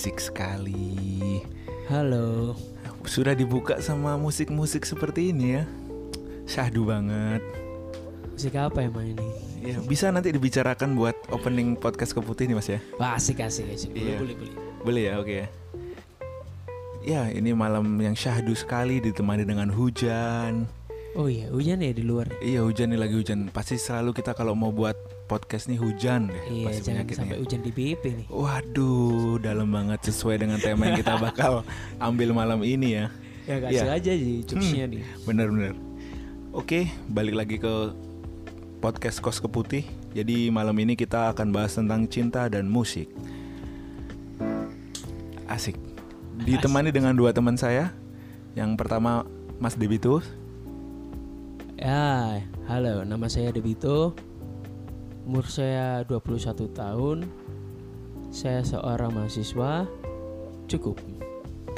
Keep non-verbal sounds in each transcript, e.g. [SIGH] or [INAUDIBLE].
asik sekali. halo Sudah dibuka sama musik-musik seperti ini ya. Syahdu banget. musik apa emang ini Ya, bisa nanti dibicarakan buat opening podcast keputih nih Mas ya. Wah asik asik asik boleh Iya. boleh boleh Boleh ya, oke ya. Ya, ini malam yang syahdu sekali ditemani dengan hujan. oh iya hujan ya di luar Iya, hujan nih lagi hujan. Pasti selalu kita kalau mau buat podcast nih hujan deh. iya pasti jangan sampai hujan di BP nih Waduh, dalam banget sesuai dengan tema yang kita bakal [LAUGHS] ambil malam ini ya. ya gak Iya. sengaja sih jokesnya nih Bener-bener. Oke, balik lagi ke podcast Kos Keputih. Jadi malam ini kita akan bahas tentang cinta dan musik. Asik. Ditemani dengan dua teman saya. Yang pertama Mas Debito. Ya, halo, nama saya Debito. Umur saya 21 tahun. Saya seorang mahasiswa. Cukup.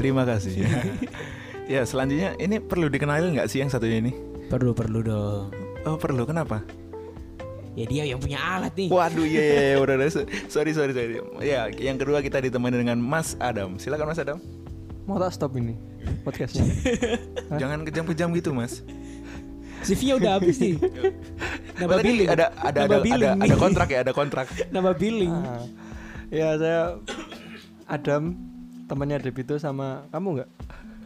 Terima kasih. [LAUGHS] ya selanjutnya ini perlu dikenalin nggak sih yang satunya ini? Perlu-perlu dong. Oh perlu. Kenapa? Ya dia yang punya alat nih. Waduh, iya, iya, iya, udah, udah. [LAUGHS] Sorry, sorry, sorry. Ya, yang kedua kita ditemani dengan Mas Adam. Silakan Mas Adam. Mau tak stop ini podcastnya? [LAUGHS] Jangan kejam-kejam gitu, Mas. CV-nya udah habis nih. Nama tadi billing. ada ada Nama ada, billing ada, ada kontrak ya, ada kontrak. [LAUGHS] Nama billing. Ah, ya saya Adam temannya Debito sama kamu nggak?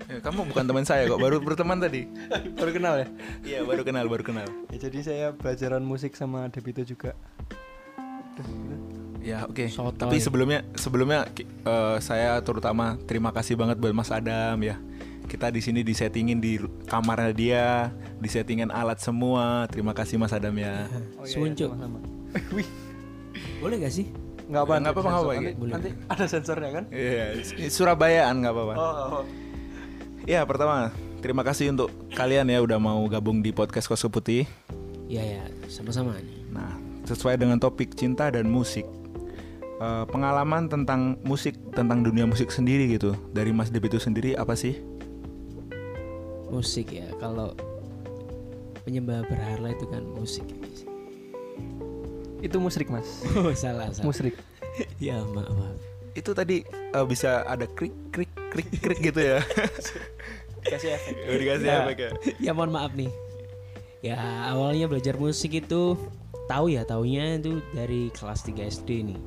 Ya, kamu bukan teman saya kok, baru berteman tadi. [LAUGHS] Baru kenal ya? Iya, baru kenal, baru kenal. ya? Jadi saya belajaran musik sama Debito juga. Ya, oke. Sotoy. Tapi sebelumnya sebelumnya ki- eh, saya terutama terima kasih banget buat Mas Adam ya. Kita di sini disettingin di kamarnya dia, disettingin alat semua. Terima kasih Mas Adam ya. Oh, iya, iya. Wih, Boleh gak sih? nggak Nggak apa-apa, nggak apa-apa. Nanti, Boleh. nanti ada sensornya kan? Iya, ini Surabayaan nggak apa-apa. Oh, oh, oh. Ya pertama terima kasih untuk kalian ya udah mau gabung di podcast Kos Putih. Ya ya, sama-sama. Nah sesuai dengan topik cinta dan musik, Eh, pengalaman tentang musik tentang dunia musik sendiri gitu dari Mas Deb itu sendiri apa sih? Musik ya, kalau penyembah berhala itu kan musik ya. Itu musrik mas. [LAUGHS] Oh, salah, salah. Musrik. [LAUGHS] ya, maaf, maaf. Itu tadi eh, bisa ada krik krik krik krik gitu ya? [LAUGHS] Kasih efek. Oh, Dikasih Ya. efek ya? ya mohon maaf nih. Ya awalnya belajar musik itu tahu ya taunya itu dari kelas 3 SD nih.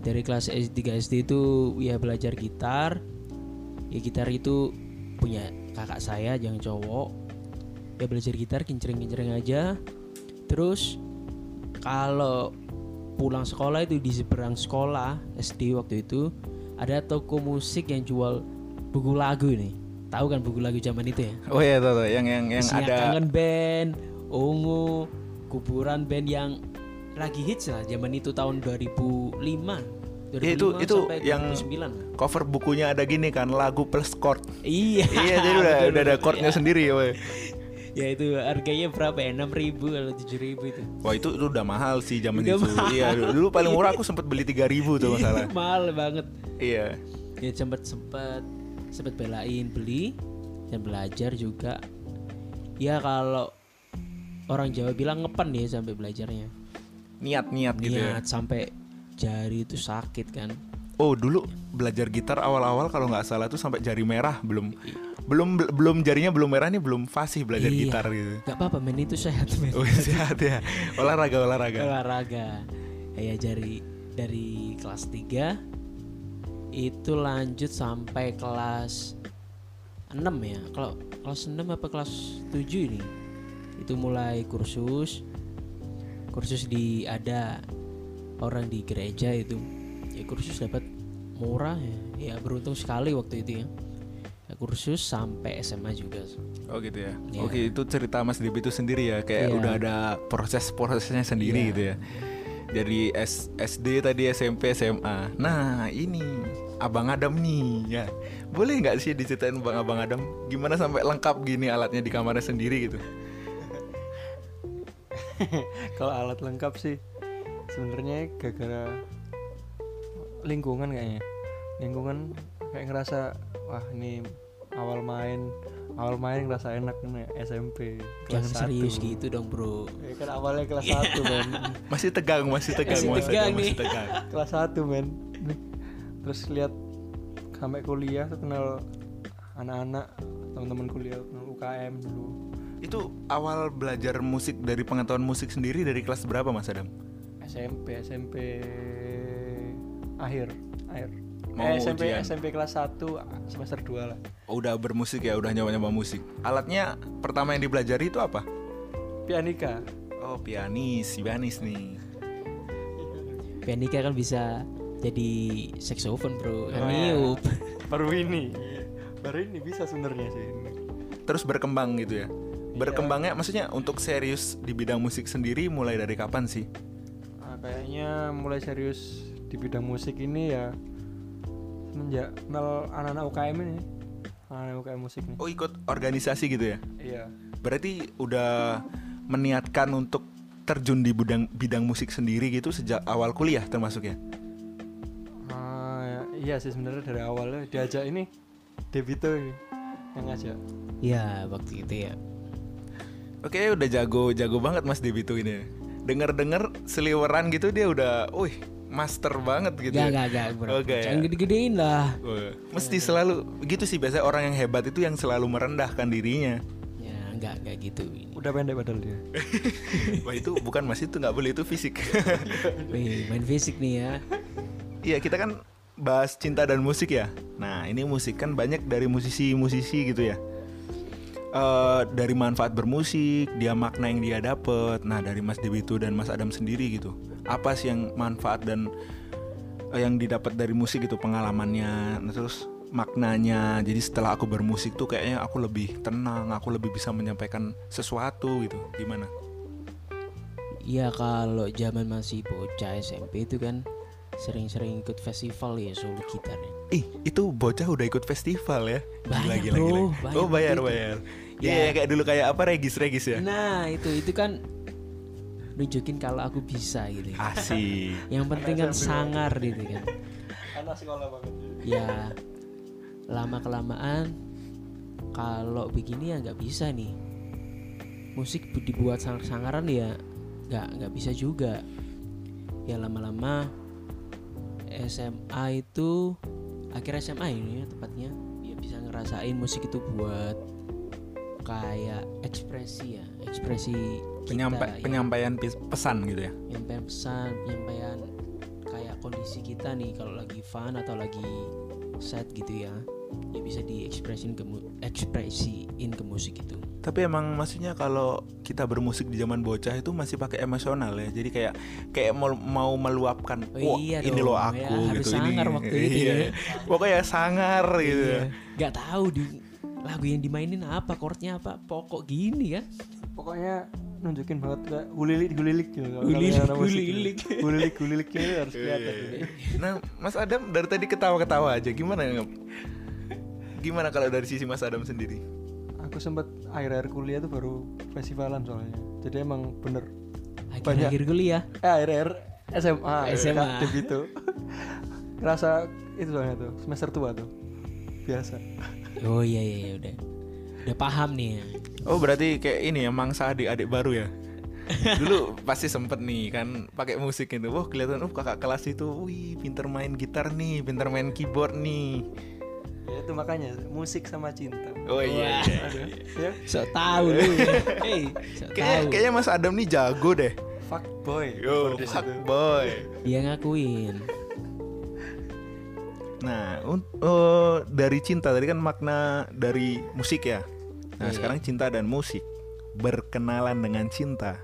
Dari kelas 3 SD itu ya belajar gitar. Ya gitar itu punya kakak saya yang cowok. Ya belajar gitar kincring-kincring aja. Terus kalau pulang sekolah itu di seberang sekolah SD waktu itu ada toko musik yang jual buku lagu nih. Tahu kan buku lagu zaman itu ya? Oh iya tuh. yang yang yang Isinya ada kangen band, ungu, kuburan band yang lagi hits lah zaman itu tahun 2005. 2005 Ya, itu- itu yang- 2009. cover bukunya ada gini kan lagu plus chord. Iya. iya jadi udah betul, udah ada chordnya Ya. sendiri ya. Ya itu harganya berapa ya? 6 ribu kalau 7 ribu itu. Wah itu, itu udah mahal sih zaman Udah itu. mahal. Iya dulu, paling murah aku sempat beli 3000 tuh masalah. Mahal banget. iya. Ya sempat sempat sempat belain beli dan belajar juga. Ya kalau orang Jawa bilang ngepen ya sampai belajarnya. Gitu ya. Niat sampai jari itu sakit kan. Oh dulu belajar gitar awal-awal kalau nggak salah tuh sampai jari merah belum belum belum jarinya belum merah nih belum fasih belajar Iya. gitar gitu. Gak apa-apa men itu sehat men. Oh sehat ya olahraga olahraga. Olahraga. Ya dari dari kelas 3 itu lanjut sampai kelas 6 ya. Kalau kelas 6 apa kelas 7 ini? Itu mulai kursus. Kursus di ada orang di gereja itu. Ya kursus dapat murah ya. Ya beruntung sekali waktu itu ya. Ya, kursus sampai SMA juga. Oh gitu ya. Iya. Oke itu cerita Mas Debi itu sendiri ya kayak Iya. udah ada proses-prosesnya sendiri Iya. gitu ya. Dari S- SD tadi SMP SMA. Nah ini Abang Adam nih ya. Boleh nggak sih diceritain Bang Abang Adam gimana sampai lengkap gini alatnya di kamarnya sendiri gitu? [LAUGHS] Kalau alat lengkap sih sebenarnya gara-gara lingkungan kayaknya. lingkungan kayak ngerasa wah ini awal main awal main ngerasa enak nih SMP kelas Jangan serius satu. gitu dong bro Ya kan awalnya kelas 1 men [LAUGHS] Masih tegang, masih tegang, Masih masih tegang tegang, masih tegang. [LAUGHS] kelas 1 men terus lihat sampai kuliah tuh kenal anak-anak teman-teman kuliah kenal UKM dulu Itu awal belajar musik dari pengetahuan musik sendiri dari kelas berapa Mas Adam? SMP SMP akhir akhir Mau eh, SMP ujian. SMP kelas 1 semester 2 lah Oh, udah bermusik ya, udah nyoba-nyoba musik. Alatnya pertama yang dipelajari itu apa? pianika Oh, pianis, pianis nih. Pianika kan bisa jadi saxophone bro kan Oh, iya. niup baru ini baru ini bisa sebenarnya sih Terus berkembang gitu ya. Berkembangnya maksudnya untuk serius di bidang musik sendiri mulai dari kapan sih? Kayaknya mulai serius di bidang musik ini ya semenjak kenal anak-anak UKM ini anak UKM musik nih Oh, ikut organisasi gitu ya. iya Berarti udah meniatkan untuk terjun di bidang bidang musik sendiri gitu sejak awal kuliah termasuk ya. Ah, ya- iya sih sebenarnya dari awalnya diajak ini Debito ini yang ngajak ya waktu itu ya Oke, udah jago jago banget Mas Debito ini. Dengar-dengar seliweran gitu dia udah, wih, master banget gitu. Gak, ya. gak, gak bro Oke, ya. Jangan gede-gedein lah Wah, Mesti selalu gitu sih biasanya orang yang hebat itu yang selalu merendahkan dirinya. Ya enggak, enggak gitu ini udah pendek padahal dia [LAUGHS] Wah itu bukan mas itu nggak boleh itu fisik. [LAUGHS] Wih, main fisik nih ya Iya kita kan bahas cinta dan musik ya. Nah ini musik kan banyak dari musisi-musisi gitu ya. Eh dari manfaat bermusik, dia makna yang dia dapet. Nah dari Mas Debito dan Mas Adam sendiri gitu. Apa sih yang manfaat dan eh, yang didapat dari musik itu pengalamannya, nah, terus maknanya. Jadi setelah aku bermusik tuh kayaknya aku lebih tenang, aku lebih bisa menyampaikan sesuatu gitu. Gimana? Iya kalau zaman masih bocah SMP itu kan sering-sering ikut festival ya solo gitar ya. Ih, itu bocah udah ikut festival ya? Banyak, bro, banyak oh bayar waktu itu. bayar. Ya. Iya kayak dulu kayak apa regis regis ya? Nah itu itu kan nunjukin kalau aku bisa gitu. Asik. [LAUGHS] Yang penting kan sangar gitu kan. anak sekolah banget Ya lama kelamaan kalau begini ya nggak bisa nih. Musik bu- dibuat sangar-sangaran ya nggak nggak bisa juga. Ya lama-lama SMA itu akhir SMA ini ya tepatnya ya bisa ngerasain musik itu buat kayak ekspresi ya ekspresi kita Penyampa- ya. penyampaian pis- pesan gitu ya. penyampaian pesan penyampaian kayak kondisi kita nih kalau lagi fun atau lagi sad gitu ya ya bisa diekspresin ke ekspresiin ke musik itu Tapi emang maksudnya kalau kita bermusik di zaman bocah itu masih pakai emosional ya. Jadi kayak kayak mau, mau meluapkan, Oh wah iya ini loh ya, aku harus gitu sangar ini. waktu itu [LAUGHS] Iya. ya. Pokoknya sangar gitu. Iya. nggak tahu di lagu yang dimainin apa chordnya apa pokok gini kan pokoknya nunjukin banget kayak gulilik gulilik gitu kalau Gulilik, anak musik gitu. gulilik. gulilik guliliknya harus Iya, kelihatan iya, gitu. iya. Nah, Mas Adam dari tadi ketawa-ketawa aja. Gimana? Gimana kalau dari sisi Mas Adam sendiri? Aku sempat akhir-akhir kuliah tuh baru festivalan soalnya jadi emang bener akhir-akhir kuliah eh akhir-akhir SMA SMA. Kak, gitu [LAUGHS] ngerasa itu soalnya tuh semester tua tuh biasa oh iya iya iya, udah udah paham nih ya Oh berarti kayak ini ya mangsa adik-adik baru ya. [LAUGHS] Dulu pasti sempet nih kan pakai musik itu. Wah kelihatan oh kakak kelas itu, wih pinter main gitar nih, pinter main keyboard nih. Ya itu makanya musik sama cinta Oh iya. iya. Ada, ya so tahu lu ya hey so Kayaknya, Mas Adam nih jago deh. fuck boy Yo, fuck boy. dia ngakuin Nah, un- oh, dari cinta tadi kan makna dari musik ya. Nah, Iya. sekarang cinta dan musik berkenalan dengan cinta.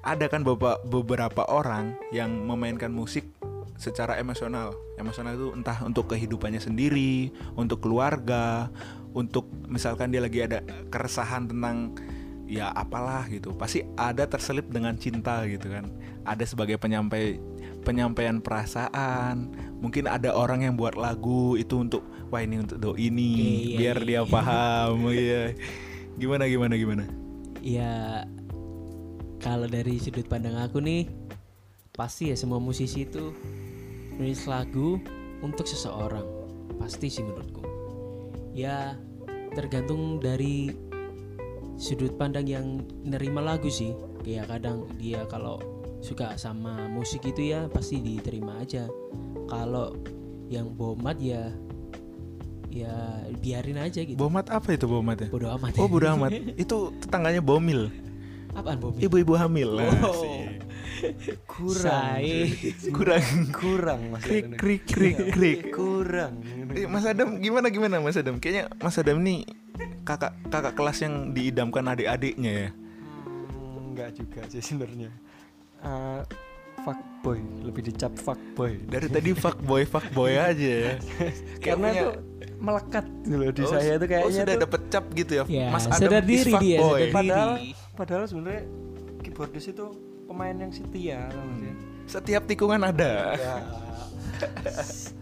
Ada kan beberapa orang yang memainkan musik secara emosional. Emosional itu entah untuk kehidupannya sendiri, untuk keluarga, untuk misalkan dia lagi ada keresahan tentang ya apalah gitu. Pasti ada terselip dengan cinta gitu kan. Ada sebagai penyampai penyampaian perasaan. Mungkin ada orang yang buat lagu itu untuk wah ini untuk do ini Iya, biar iya, dia iya. paham iya. Gimana gimana gimana? ya kalau dari sudut pandang aku nih pasti ya semua musisi itu nulis lagu untuk seseorang pasti sih menurutku ya tergantung dari sudut pandang yang nerima lagu sih kayak kadang dia kalau suka sama musik itu ya pasti diterima aja kalau yang bomat ya ya biarin aja gitu Bomat apa itu bomat ya? bodo amat Oh bodo amat. [LAUGHS] Itu tetangganya bomil. apaan Bobby Ibu-ibu hamil. Nah, Oh. sih. Kurang. [LAUGHS] Kurang kurang mas krik krik krik krik. kurang Eh, Mas Adam gimana gimana Mas Adam? Kayaknya Mas Adam nih kakak kakak kelas yang diidamkan adik-adiknya ya. Hmm, enggak juga sih sebenarnya Eh, fuckboy lebih dicap fuckboy Dari tadi fuckboy fuckboy aja ya. [LAUGHS] karena itu melekat gitu loh di Oh, saya itu oh, kayaknya sudah tuh dapet cap gitu ya. Ya, Mas Adam sadar is diri dia, sadar diri. padahal padahal sebenarnya keyboardis itu pemain yang setia sih? Setiap tikungan ada. ya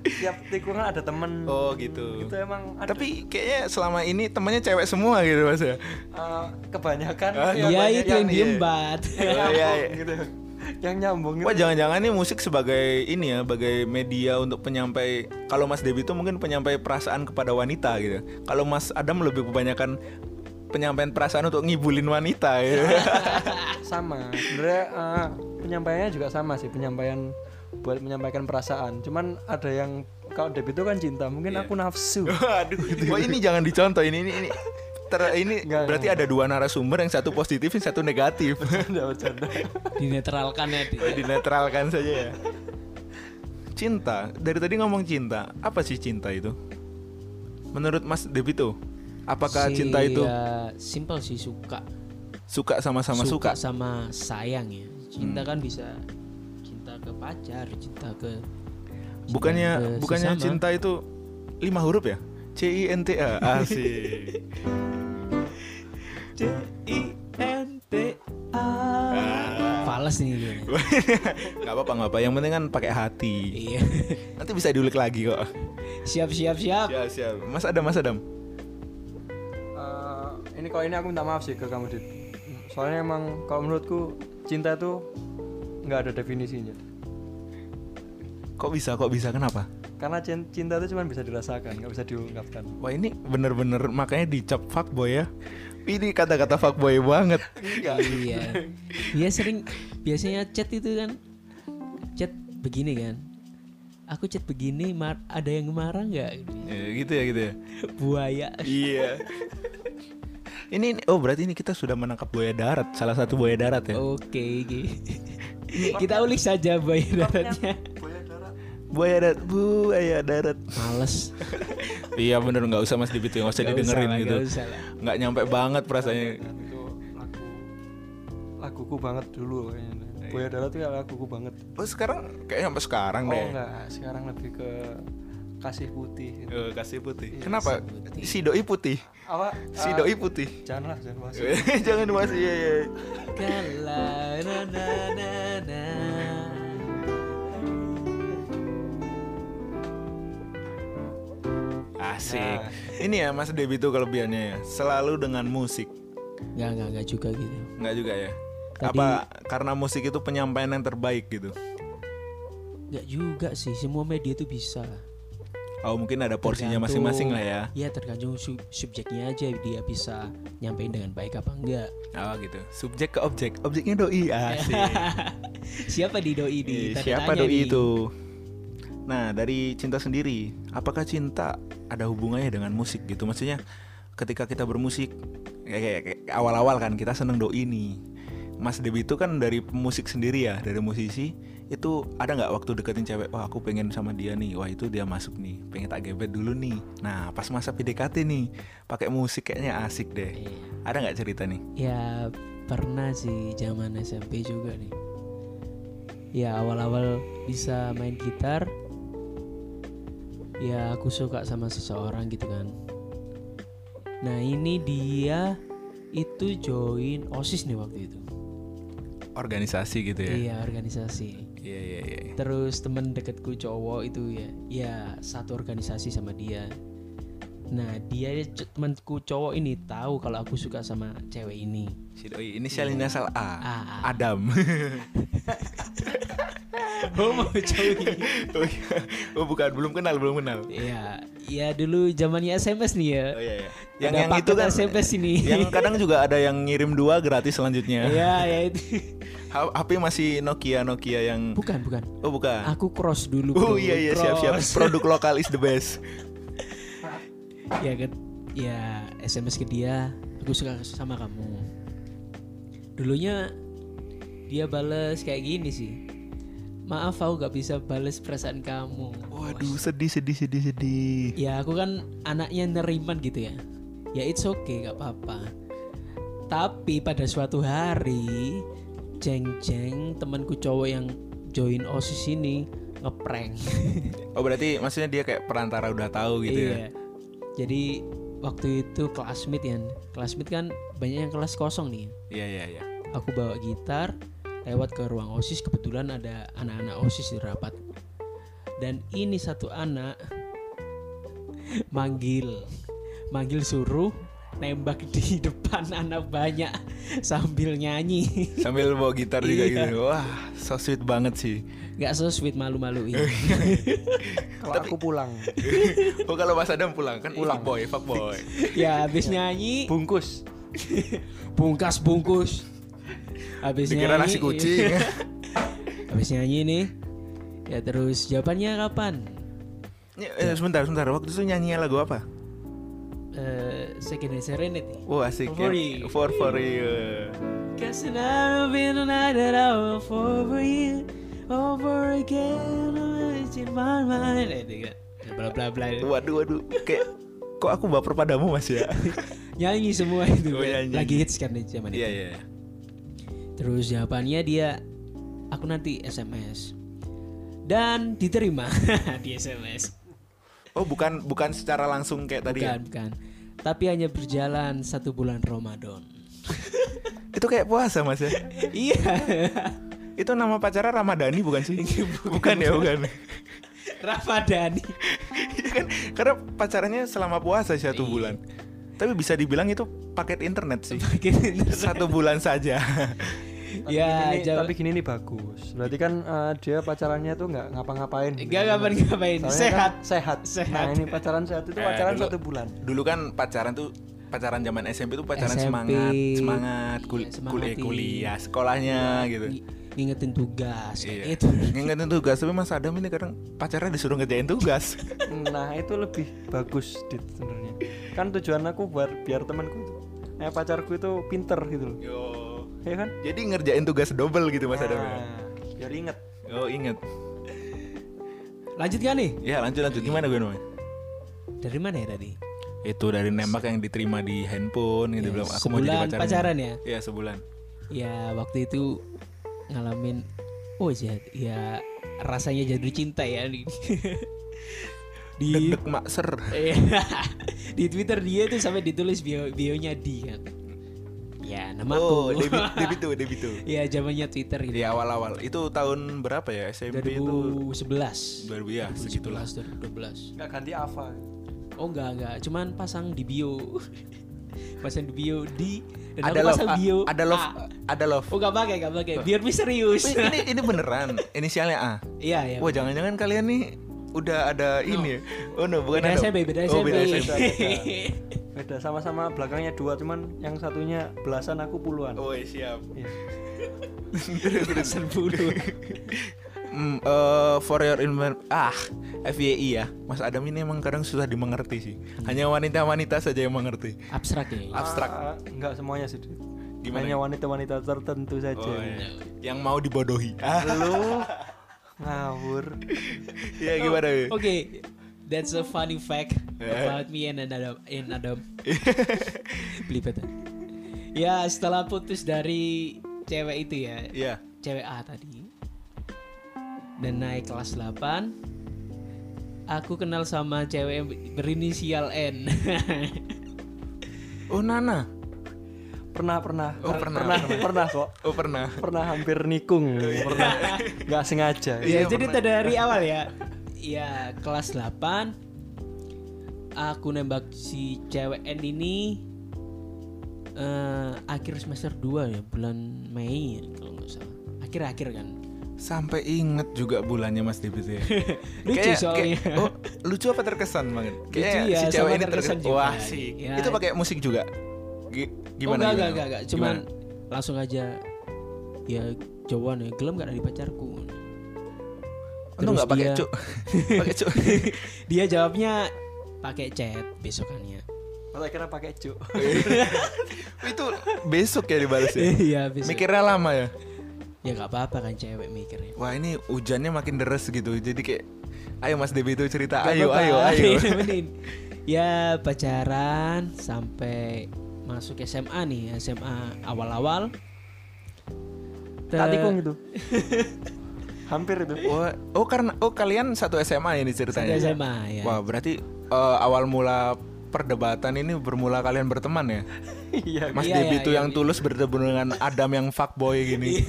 tiap tikungan ada temen Oh gitu. itu emang ada, Tapi kayaknya selama ini temannya cewek semua gitu Mas ya. eh, kebanyakan Ah, yang ya itu yang iya. diem bat [LAUGHS] yang Oh, iya, nyambung iya. gitu yang nyambung gitu Wah jangan-jangan nih musik sebagai ini ya, sebagai media untuk penyampai. Kalau Mas Debi itu mungkin penyampai perasaan kepada wanita gitu. Kalau Mas Adam lebih kebanyakan penyampaian perasaan untuk ngibulin wanita gitu. [LAUGHS] sama sebenarnya eh, penyampaiannya juga sama sih penyampaian buat menyampaikan perasaan cuman ada yang kalau Deb itu kan cinta mungkin Iya. aku nafsu [LAUGHS] Waduh, wah ini jangan dicontoh ini ini ini. Ter- ini Enggak, berarti ada dua narasumber yang satu positif yang satu negatif. [LAUGHS] Bercanda, bercanda. dinetralkan ya dia. Dinetralkan saja ya. Cinta, dari tadi ngomong cinta, apa sih cinta itu? Menurut Mas Debi tuh, apakah Si- cinta itu ya, simple sih suka suka sama-sama suka? sama sayang ya cinta Hmm. kan bisa cinta ke pacar cinta ke cinta Bukannya ke bukannya sesama. cinta itu lima huruf ya? C I N T A. Asik. [LAUGHS] C I N T A Fales nih dia [LAUGHS] Gak apa-apa nggak apa. Yang penting kan pakai hati. iya Nanti bisa diulik lagi kok. siap siap siap Siap siap. Mas Adam, Mas Adam. Ini kalau ini aku minta maaf sih ke kamu Dit soalnya emang kalau menurutku cinta itu nggak ada definisinya Kok bisa? Kok bisa? Kenapa? karena cin- cinta itu cuma bisa dirasakan nggak bisa diungkapkan Wah ini bener-bener makanya dicap fuckboy ya. Ini kata-kata fuckboy banget. iya dia sering biasanya chat itu kan chat begini kan aku chat begini mar- ada yang marah nggak Ya, gitu ya gitu ya. buaya Iya. Ini oh berarti ini kita sudah menangkap buaya darat, salah satu buaya darat ya. oke oke. [LAUGHS] kita ulik saja buaya daratnya Buaya darat, buaya darat. males [LAUGHS] iya bener nggak usah Mas Dibit nggak usah Nggak didengerin lah, gitu. nggak usah lah. Nggak nyampe banget perasaannya. itu lagu laguku banget dulu kayaknya Buaya Darat itu ya laguku banget Oh sekarang kayak sampai sekarang oh deh. enggak sekarang lebih ke kasih putih gitu. Eh, kasih putih. Iya, Kenapa? putih. Si doi putih. apa Si eh, doi putih. janganlah jangan bahas [LAUGHS] Jangan masih ya ya. Kala [LAUGHS] na na na na. Asik. Nah. Ini ya Mas Debi tuh kelebihannya ya. Selalu dengan musik. Nggak nggak nggak juga gitu. Nggak juga ya. Tadi- Apa karena musik itu penyampaian yang terbaik gitu? Nggak juga sih. Semua media itu bisa. Oh mungkin ada porsinya masing-masing lah ya. Ya tergantung sub- subjeknya aja dia bisa nyampein dengan baik apa enggak. Oh gitu. Subjek ke objek. Objeknya doi. Asik. [LAUGHS] Siapa di doi di? Siapa doi nih. itu? Nah dari cinta sendiri, apakah cinta ada hubungannya dengan musik gitu? Maksudnya ketika kita bermusik, kayak, kayak- kayak awal-awal kan kita seneng doi nih. Mas Debi itu kan dari musik sendiri ya, dari musisi itu ada nggak waktu deketin cewek, wah aku pengen sama dia nih, wah itu dia masuk nih, pengen tak gebet dulu nih. Nah pas masa PDKT nih, pakai musik kayaknya asik deh. Iya. Ada nggak cerita nih? Ya pernah sih zaman SMP juga nih. Ya awal-awal bisa main gitar. Ya aku suka sama seseorang gitu kan. Nah ini dia itu join osis nih waktu itu. Organisasi gitu ya? Iya organisasi. Iya iya iya. Terus temen deketku cowok itu ya, ya satu organisasi sama dia. Nah dia temanku cowok ini tahu kalau aku suka sama cewek ini. Si doi inisial inisial A. A, A. Adam. Homo [LAUGHS] cuy. oh, iya. [LAUGHS] oh bukan, belum kenal, belum kenal. Iya, ya dulu zamannya SMS nih ya. Oh iya iya. Yang Yang yang itu kan SMS ini. Yang kadang juga ada yang ngirim dua gratis selanjutnya. Iya, ya itu. [LAUGHS] HP masih Nokia Nokia yang Bukan, bukan. Oh bukan. Aku cross dulu. Oh bro. iya iya siap siap. Cross. Produk lokal is the best. ya kan ya SMS ke dia aku suka sama kamu dulunya dia bales kayak gini sih maaf aku gak bisa bales perasaan kamu Waduh sedih sedih sedih sedih. ya aku kan anaknya neriman gitu ya ya it's okay gak apa-apa tapi pada suatu hari jeng jeng temanku cowok yang join osis ini ngeprank Oh berarti maksudnya dia kayak perantara udah tahu gitu ya. iya. Jadi waktu itu classmate ya, classmate kan banyak yang kelas kosong nih. Iya iya iya. Aku bawa gitar, lewat ke ruang osis kebetulan ada anak-anak osis di rapat. Dan ini satu anak manggil, manggil suruh nembak di depan anak banyak sambil nyanyi. Sambil bawa gitar juga Iya. gitu. Wah, so sweet banget sih. Gak so sweet malu-maluin. [LAUGHS] Kalau aku pulang [LAUGHS] Oh kalau Mas Adam pulang kan Pulang. fuck boy, fuck boy. [LAUGHS] ya habis nyanyi bungkus bungkas bungkus. Habis Dikira nasi kucing. Habis nyanyi nih Ya terus jawabannya kapan? Ya, eh, sebentar, sebentar. Waktu itu nyanyi lagu apa? Eh second serenity Oh asik For ya. you. For for you. Cause I've been a night that I will fall for you Over again in my mind Eh, itu kan. Bla bla bla Waduh waduh. Kayak kok aku baper padamu Mas ya? [LAUGHS] Nyanyi semua itu Oh, kan. nyanyi. Lagi hits kan di zaman Iya itu iya. Terus jawabannya dia Aku nanti SMS Dan diterima [LAUGHS] di SMS Oh bukan bukan secara langsung kayak tadi ya? Bukan, bukan Tapi hanya berjalan satu bulan Ramadan [LAUGHS] Itu kayak puasa Mas ya? Iya [LAUGHS] Itu nama pacarnya Ramadhani bukan sih? [LAUGHS] bukan ya bukan. Ramadhani Iya kan? Karena pacarannya selama puasa satu Iya. bulan. Tapi bisa dibilang itu paket internet sih. Makin Satu bulan saja. Tapi Ya, gini, jawab- tapi gini nih bagus berarti kan eh, dia pacarannya tuh nggak ngapa-ngapain Enggak ngapain-ngapain Soalnya Sehat kan sehat Sehat. nah ini pacaran sehat itu Eh, pacaran dulu- satu bulan Dulu kan pacaran tuh pacaran zaman SMP tuh pacaran SMP. semangat, semangat, kul- Iya, semangat, kuliah, kuliah, sekolahnya gitu. Ng- Ngingetin tugas kayak Iya. gitu [LAUGHS] Ngingetin tugas tapi Mas Adam ini kadang pacarnya disuruh ngerjain tugas. [LAUGHS] nah itu lebih bagus dit sebenarnya kan tujuan aku buat biar temanku itu eh pacarku itu pinter gitu loh Yo. Ya kan Jadi ngerjain tugas double gitu Mas Adam ya. Nah, biar inget Oh inget. Lanjut gak nih? Ya lanjut lanjut gimana gue namanya? Dari mana ya tadi? Itu dari nembak yang diterima di handphone gitu Ya, bilang aku mau jadi sebulan pacarnya. pacaran ya? Iya sebulan. Ya waktu itu ngalamin Oh ya, ya rasanya jatuh cinta ya di [LAUGHS] di Deg-deg makser. Iya. [LAUGHS] di Twitter dia tuh sampai ditulis bio bionya di kan. Namaku. Oh, debit debito debito. ya zamannya Twitter gitu. Di awal-awal itu tahun berapa ya SMP itu 2011. 2000 ya segitulah. 2012. nggak ganti Ava Oh enggak enggak, cuman pasang di bio. [LAUGHS] pasang di bio di dan Ada love, pasang a- bio. ada love, A. ada love. Oh enggak pakai, enggak pakai. Biar misterius. Ini [LAUGHS] ini beneran inisialnya A. Iya, iya. Wah jangan-jangan kalian nih udah ada ini ya? Oh no bukan beda ada. SMP, beda Oh, SMP. beda SMP. [LAUGHS] beda sama-sama belakangnya dua cuman yang satunya belasan aku puluhan Oh iya, siap. Iya. Belasan puluh. Hmm, eh, for your info ah FYI ya Mas Adam ini emang kadang susah dimengerti sih Hanya wanita-wanita saja yang mengerti Abstrak ya. Abstrak Ah, nggak semuanya sih. Gimana? hanya wanita-wanita tertentu saja oh, iya. Yang mau dibodohi lu [LAUGHS] ngawur [LAUGHS] Ya gimana? Oke, that's a funny fact Eh. about me and Adam. In [LAUGHS] Adam. Belibet. Ya setelah putus dari cewek itu ya, Iya cewek A tadi, dan naik kelas 8 Aku kenal sama cewek berinisial N. [LAUGHS] Oh Nana pernah pernah Oh, pernah, pernah pernah. pernah kok Oh pernah pernah hampir nikung pernah nggak sengaja Iya, ya, jadi pernah. dari awal ya. Ya, kelas 8 aku nembak si cewek N ini eh akhir semester 2 ya, bulan Mei ya, kalau nggak salah. Akhir-akhir kan. Sampai inget juga bulannya Mas Debit ya. [LAUGHS] Lucu Kayak- soalnya. kayak- oh, lucu apa terkesan banget? Lucu ya, si cewek ini terkesan terkesan. juga. Wah, sih. Ya. Itu pakai musik juga. Gi- oh, Gimana? enggak, gimana? enggak, enggak. Cuman Gimana? langsung aja ya jawaban ya gelem gak dari pacarku. Untung nggak [LAUGHS] pakai cuk. pakai [LAUGHS] cuk. dia jawabnya pakai chat besokannya. Kalau kira pakai cuk. [LAUGHS] itu besok ya dibalas ya. Iya, besok. Mikirnya lama ya. Ya gak apa-apa kan cewek mikirnya. Wah ini hujannya makin deres gitu. Jadi kayak, ayo Mas Debi itu cerita. Gak ayo, apa-apa, ayo, ayo. nemenin. ya pacaran sampai masuk SMA nih, SMA awal-awal. Te- Tak tikung itu. [LAUGHS] Hampir itu. Wah, oh karena oh kalian satu SMA ini Satu ceritanya. SMA ya. Wah berarti eh, awal mula perdebatan ini bermula kalian berteman ya. [LAUGHS] Iya. Mas Iya, Debi iya, itu iya, yang iya. tulus bertemu dengan Adam yang fuckboy gini.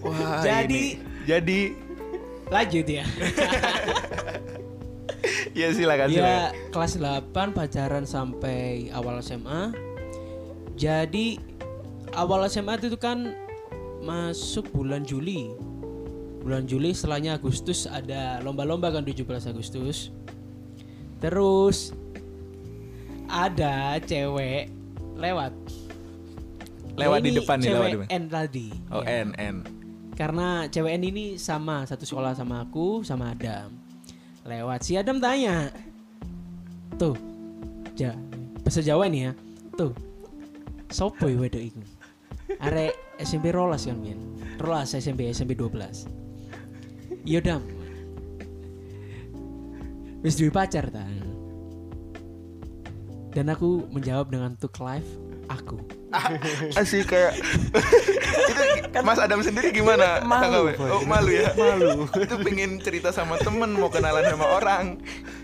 Wah Jadi- ini. jadi Lanjut ya. [LAUGHS] ya silakan silakan. ya kelas 8 pacaran sampai awal SMA. Jadi awal SMA itu kan masuk bulan Juli. Bulan Juli setelahnya Agustus ada lomba-lomba kan 17 Agustus. Terus ada cewek lewat. Lewat Ya, di ini depan nih, lewat. N tadi. Oh Ya. N N. Karena cewek N ini sama satu sekolah sama aku sama Adam. Lewat si Adam tanya. Tuh. Ja, bahasa Jawa nih ya. Tuh. Sopo ya wedok iku? Arek SMP rolas kan Min. Rolas SMP SMP 12. Iya Dam. Wis duwe pacar ta? Dan aku menjawab dengan tuk live aku. Asik kayak itu Mas Adam sendiri gimana? Malu. Oh malu ya. Malu. itu pengen cerita sama temen mau kenalan sama orang.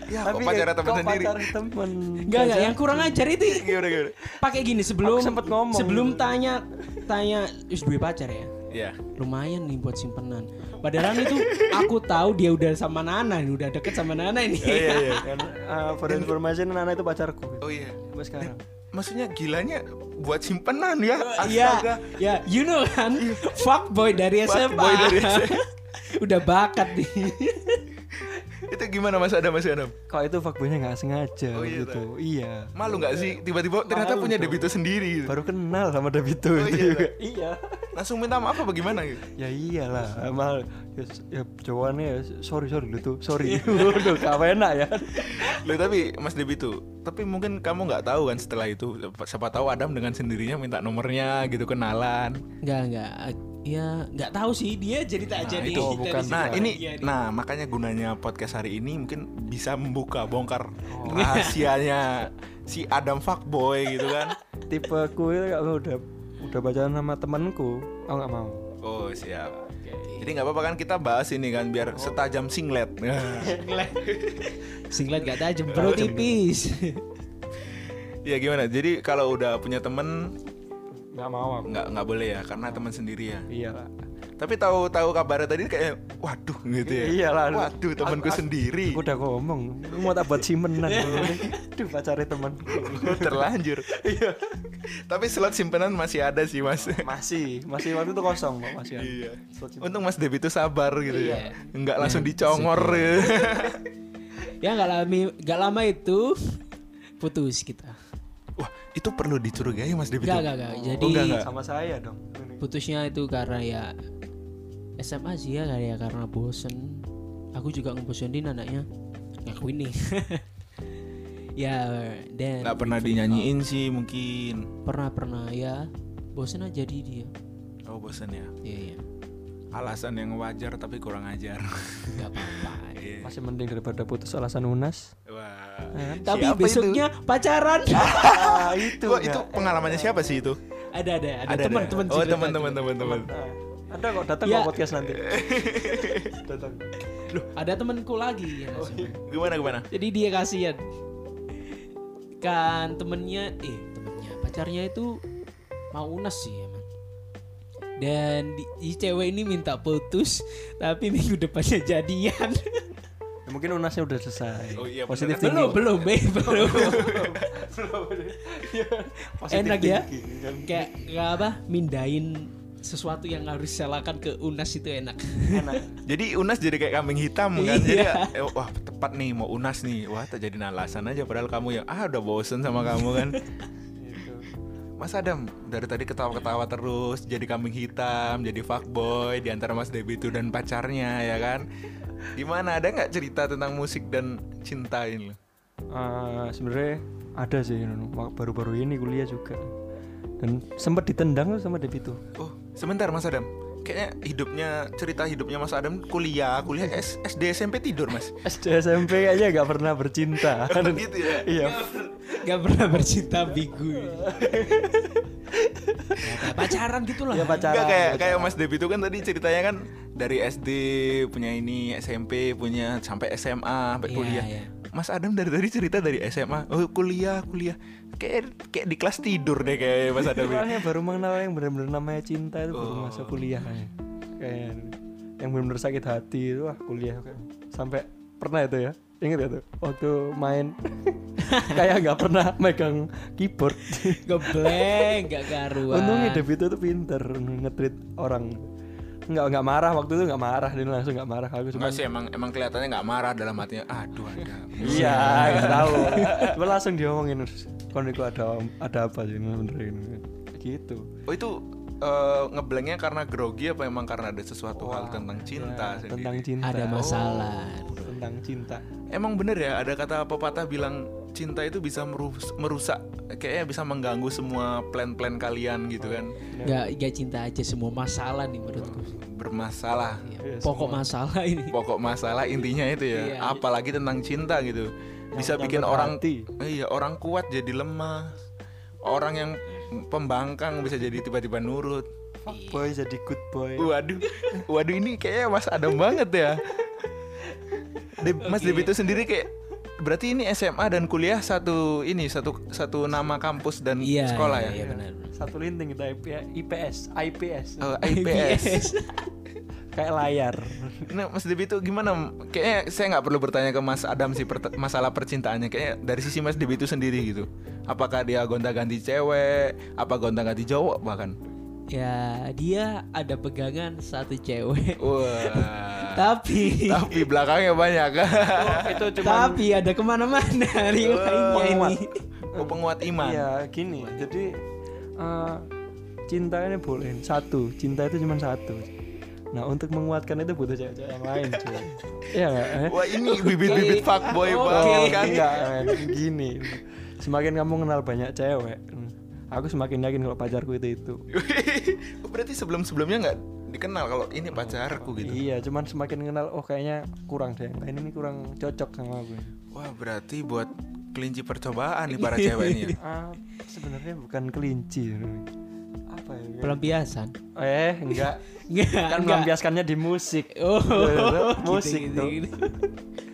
Ya kok pacaran temen kok sendiri. pacar temen. Enggak enggak yang kurang ajar itu [LAUGHS] Gimana gimana? pakai gini sebelum Aku sempet ngomong. sebelum tanya tanya wis duwe pacar ya Iya. lumayan nih buat simpenan padahal itu aku tahu dia udah sama Nana nih udah deket sama Nana ini Oh iya iya. Kan uh, for information Nana itu pacarku. Oh iya. Sampai sekarang. Maksudnya gilanya buat simpenan ya. Iya, Astaga. ya, you know kan, fuckboy dari SMA. Fuckboy dari SMA. [LAUGHS] Udah bakat nih. [LAUGHS] Itu gimana Mas Adam Mas Adam? Kok itu fuckboynya nggak sengaja Oh iya, gitu. Iya. Malu nggak sih tiba-tiba ternyata Malu punya dong. debito sendiri gitu. Baru kenal sama Davito Oh, itu iya, juga. Iya. Langsung minta maaf apa gimana gitu? Ya iyalah, mal ya, ya jawabannya ya sorry sorry lu tuh sorry. [LAUGHS] Udah gak enak ya. Loh tapi Mas Debito, tapi mungkin kamu nggak tahu kan setelah itu siapa tahu Adam dengan sendirinya minta nomornya gitu kenalan. Enggak, enggak. Ya, enggak tahu sih dia cerita aja Nah, nih. itu dari bukan. Nah dia ini, nih. nah makanya gunanya podcast hari ini mungkin bisa membuka bongkar Oh. rahasianya si Adam fuckboy gitu kan. [LAUGHS] Tipe ku itu kalau udah udah pacaran sama temanku, aku nggak mau. Oh siap. Jadi nggak apa-apa kan kita bahas ini kan biar setajam singlet. [LAUGHS] Singlet gak tajam, bro tipis. ya gimana? Jadi kalau udah punya temen Nggak mau aku. nggak nggak boleh ya karena teman sendiri ya. Iya lah. Tapi tahu-tahu kabarnya tadi kayak waduh gitu ya. Iya lah. Waduh temanku sendiri. Aku udah ngomong, lu mau tak buat simpenan. [LAUGHS] Duh pacarnya teman. [LAUGHS] Terlanjur. Iya. Tapi slot simpenan masih ada sih mas. Masih, masih waktu itu kosong kok masih ada. iya. Untung Mas Debi itu sabar gitu Iya. ya. Enggak langsung dicongor ya. [LAUGHS] ya nggak lama nggak lama itu putus kita. Itu perlu dicurigai Mas Enggak, itu. enggak, enggak. Oh, Jadi enggak, enggak. Sama saya dong. putusnya itu karena ya SMA sih ya kayak karena bosen. Aku juga ngebosenin anaknya. Ngakuin nih. [LAUGHS] ya, dan Nggak pernah dinyanyiin sih mungkin. pernah pernah ya bosen aja di dia. Oh bosan ya. Iya, iya. Alasan yang wajar tapi kurang ajar. Enggak apa-apa. [LAUGHS] Iya. Masih mending daripada putus alasan unas. Wah. Tapi Siapa besoknya pacaran. [LAUGHS] ah, itu. Wah, itu pengalamannya siapa sih itu? ada ada ada, Ada, teman-teman Oh, teman-teman teman-teman. Nah, ada kok datang Ya. kok podcast nanti. [LAUGHS] datang. Loh, ada temanku lagi ya. Gimana gimana? Jadi dia kasihan. Kan temennya eh temennya pacarnya itu mau unas sih emang. Dan di, di cewek ini minta putus tapi minggu depannya jadian. Ya, mungkin unasnya udah selesai. Oh, iya, Positif bener. belum, belum, be, belum. [LAUGHS] Positive Enak ya. kan. Kayak kayak apa? Mindain sesuatu yang harus disalahkan ke Unas itu enak. enak [LAUGHS] Jadi Unas jadi kayak kambing hitam kan. Jadi eh, wah tepat nih mau Unas nih. Wah tak jadi alasan aja padahal kamu yang ah udah bosen sama kamu kan. [LAUGHS] Mas Adam dari tadi ketawa-ketawa terus jadi kambing hitam, jadi fuckboy di antara Mas Debitu dan pacarnya ya kan. Gimana ada nggak cerita tentang musik dan cinta ini? Eh, sebenarnya ada sih. Wak- baru-baru ini kuliah juga dan sempat ditendang sama Debito Oh, sebentar Mas Adam. Kayaknya hidupnya cerita hidupnya Mas Adam kuliah, kuliah S- SD SMP tidur, Mas. SD SMP kayaknya nggak pernah bercinta [LAUGHS] gitu ya. iya Gak pernah bercinta bigu. Ya, pacaran gitu lah. ya pacaran Enggak kayak kayak Mas Debi itu kan tadi ceritanya kan dari SD punya ini, SMP punya sampai SMA, sampai Iya, kuliah. iya. Mas Adam dari tadi cerita dari SMA, oh kuliah, kuliah. Kayak kayak di kelas tidur deh kayak Mas Adam. Soalnya baru mengenal yang benar-benar namanya cinta itu baru Oh. masa kuliah kayaknya. Kayak yang benar-benar sakit hati itu wah kuliah kayak. sampai pernah itu ya ingat ya tuh waktu main kayak nggak pernah megang keyboard Gebleng, gak karuan. untungnya David itu pinter ngetrit orang nggak nggak marah waktu itu nggak marah dia langsung nggak marah aku cuma Enggak sih emang emang kelihatannya nggak marah dalam hatinya. Aduh ada. iya nggak tahu cuma langsung diomongin kon itu ada ada apa sih benerin gitu Oh itu eh, ngeblanknya karena grogi apa emang karena ada sesuatu hal Wah, tentang cinta ya, sendiri? tentang cinta Ada masalah. tentang cinta Emang bener ya ada kata pepatah bilang cinta itu bisa merus- merusak kayaknya bisa mengganggu semua plan-plan kalian gitu kan Gak, gak cinta aja semua masalah nih menurutku. bermasalah Iya, Pokok masalah ini. pokok masalah intinya itu ya Iya. apalagi tentang cinta gitu bisa Yang bikin orang hati. iya orang kuat jadi lemah orang yang pembangkang bisa jadi tiba-tiba nurut boy jadi good boy waduh waduh ini kayaknya mas Adam banget ya De- Mas Oke. Debi itu sendiri kayak berarti ini SMA dan kuliah satu ini satu satu nama kampus dan Iya, sekolah iya, ya Iya benar. satu linting kita IP, IPS IPS Oh, IPS. Kayak layar Nah, Mas Debi itu gimana? Kayaknya saya nggak perlu bertanya ke Mas Adam sih pert- masalah percintaannya. Kayaknya dari sisi Mas Debi itu sendiri gitu. Apakah dia gonta-ganti cewek? Apa gonta-ganti cowok bahkan? Ya dia ada pegangan satu cewek. Wah. [LAUGHS] Tapi Tapi belakangnya banyak. itu cuma tapi ada ke mana-mana [LAUGHS] Oh, penguat. ini. oh, penguat iman. Iya gini jadi eh, cinta ini boleh satu cinta itu cuma satu nah untuk menguatkan itu butuh cewek-cewek yang lain cuy [LAUGHS] iya nggak eh? Wah, ini bibit-bibit fuckboy Oke. banget kan. enggak men. gini semakin kamu kenal banyak cewek aku semakin yakin kalau pacarku itu itu [LAUGHS] Oh, Berarti sebelum-sebelumnya nggak dikenal kalau ini pacarku gitu. iya cuman semakin kenal oh kayaknya kurang deh lain ini kurang cocok sama aku Wah, berarti buat kelinci percobaan nih para cewek ini. [LAUGHS] ah sebenarnya bukan kelinci apa ya Pelampiasan. eh enggak [LAUGHS] Enggak. kan enggak. melampiaskannya di musik Oh, [LAUGHS] musik gitu, tuh gitu, gitu.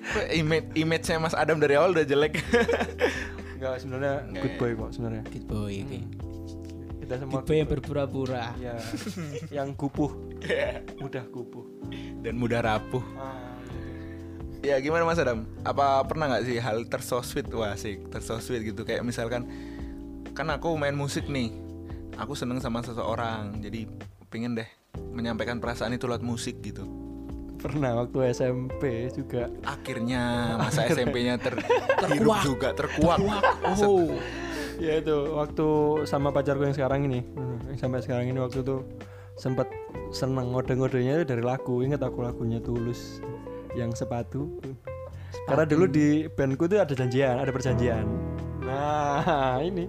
Kok image image saya Mas Adam dari awal udah jelek. [LAUGHS] enggak sebenarnya Enggak good boy kok sebenarnya Good boy, oke. kita semua Good boy yang berpura-pura. ya yang kupuh mudah kupuh Dan mudah rapuh. ah, Ya gimana Mas Adam? Apa pernah nggak sih hal terso sweet wah sih terso sweet gitu kayak misalkan kan aku main musik nih, aku seneng sama seseorang, jadi pengen deh menyampaikan perasaan itu lewat musik gitu. pernah waktu SMP juga. Akhirnya masa SMP-nya ter [LAUGHS] Terkuak. juga terkuak. Oh. ya itu waktu sama pacarku yang sekarang ini. Hmm, yang sampai sekarang ini waktu itu sempat seneng ngode-ngodenya itu dari lagu. Inget aku lagunya tulus yang sepatu. Karena dulu di bandku tuh ada janjian ada perjanjian. Nah ini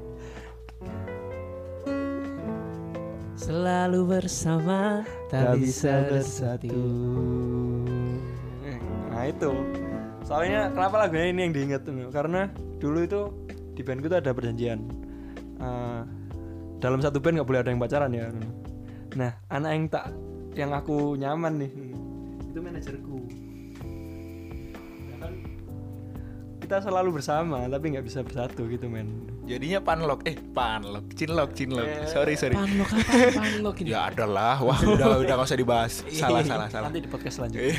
Selalu bersama, tak bisa bersatu. Eh, nah itu. Soalnya kenapa lagunya ini yang diingat tuh karena dulu itu di bandku tuh ada perjanjian. Eh, dalam satu band nggak boleh ada yang pacaran ya. Nah anak yang tak yang aku nyaman nih. Itu manajerku. Ya kan, kita selalu bersama tapi nggak bisa bersatu gitu men Jadinya panlok, eh panlok, cinlok, cinlok. Eh, Sorry sorry. Panlok apa? [LAUGHS] Panlok ini. Ya ada lah, wah udah udah gak usah dibahas. [LAUGHS] Salah salah salah. nanti di podcast selanjutnya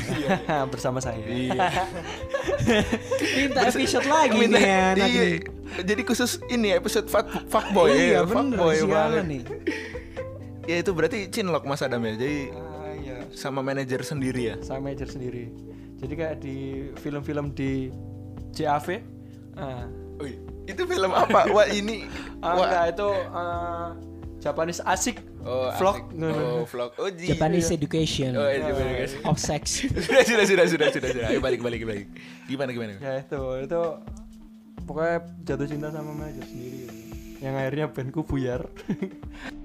[LAUGHS] bersama saya Iya. Minta episode lagi Minta- nih anak iya. Jadi khusus ini episode fuck, fuckboy iya ya, fuckboy banget. nih. Ya itu berarti cinlok Mas Adam ya. Jadi ah iya sama manajer sendiri ya. sama manajer sendiri jadi kayak di film-film di CAV ah Wih, itu film apa? Wah ini ah, wah. enggak, itu ah, Japanese asik Oh, vlog asik. Oh, vlog. Oh, ji. Japanese education Oh, iya, Japanese. of sex [LAUGHS] sudah, sudah, sudah, sudah, sudah, sudah. Ayo balik, balik, balik. Gimana, gimana? ya itu itu pokoknya jatuh cinta sama manajer sendiri gitu. yang akhirnya bandku buyar [LAUGHS]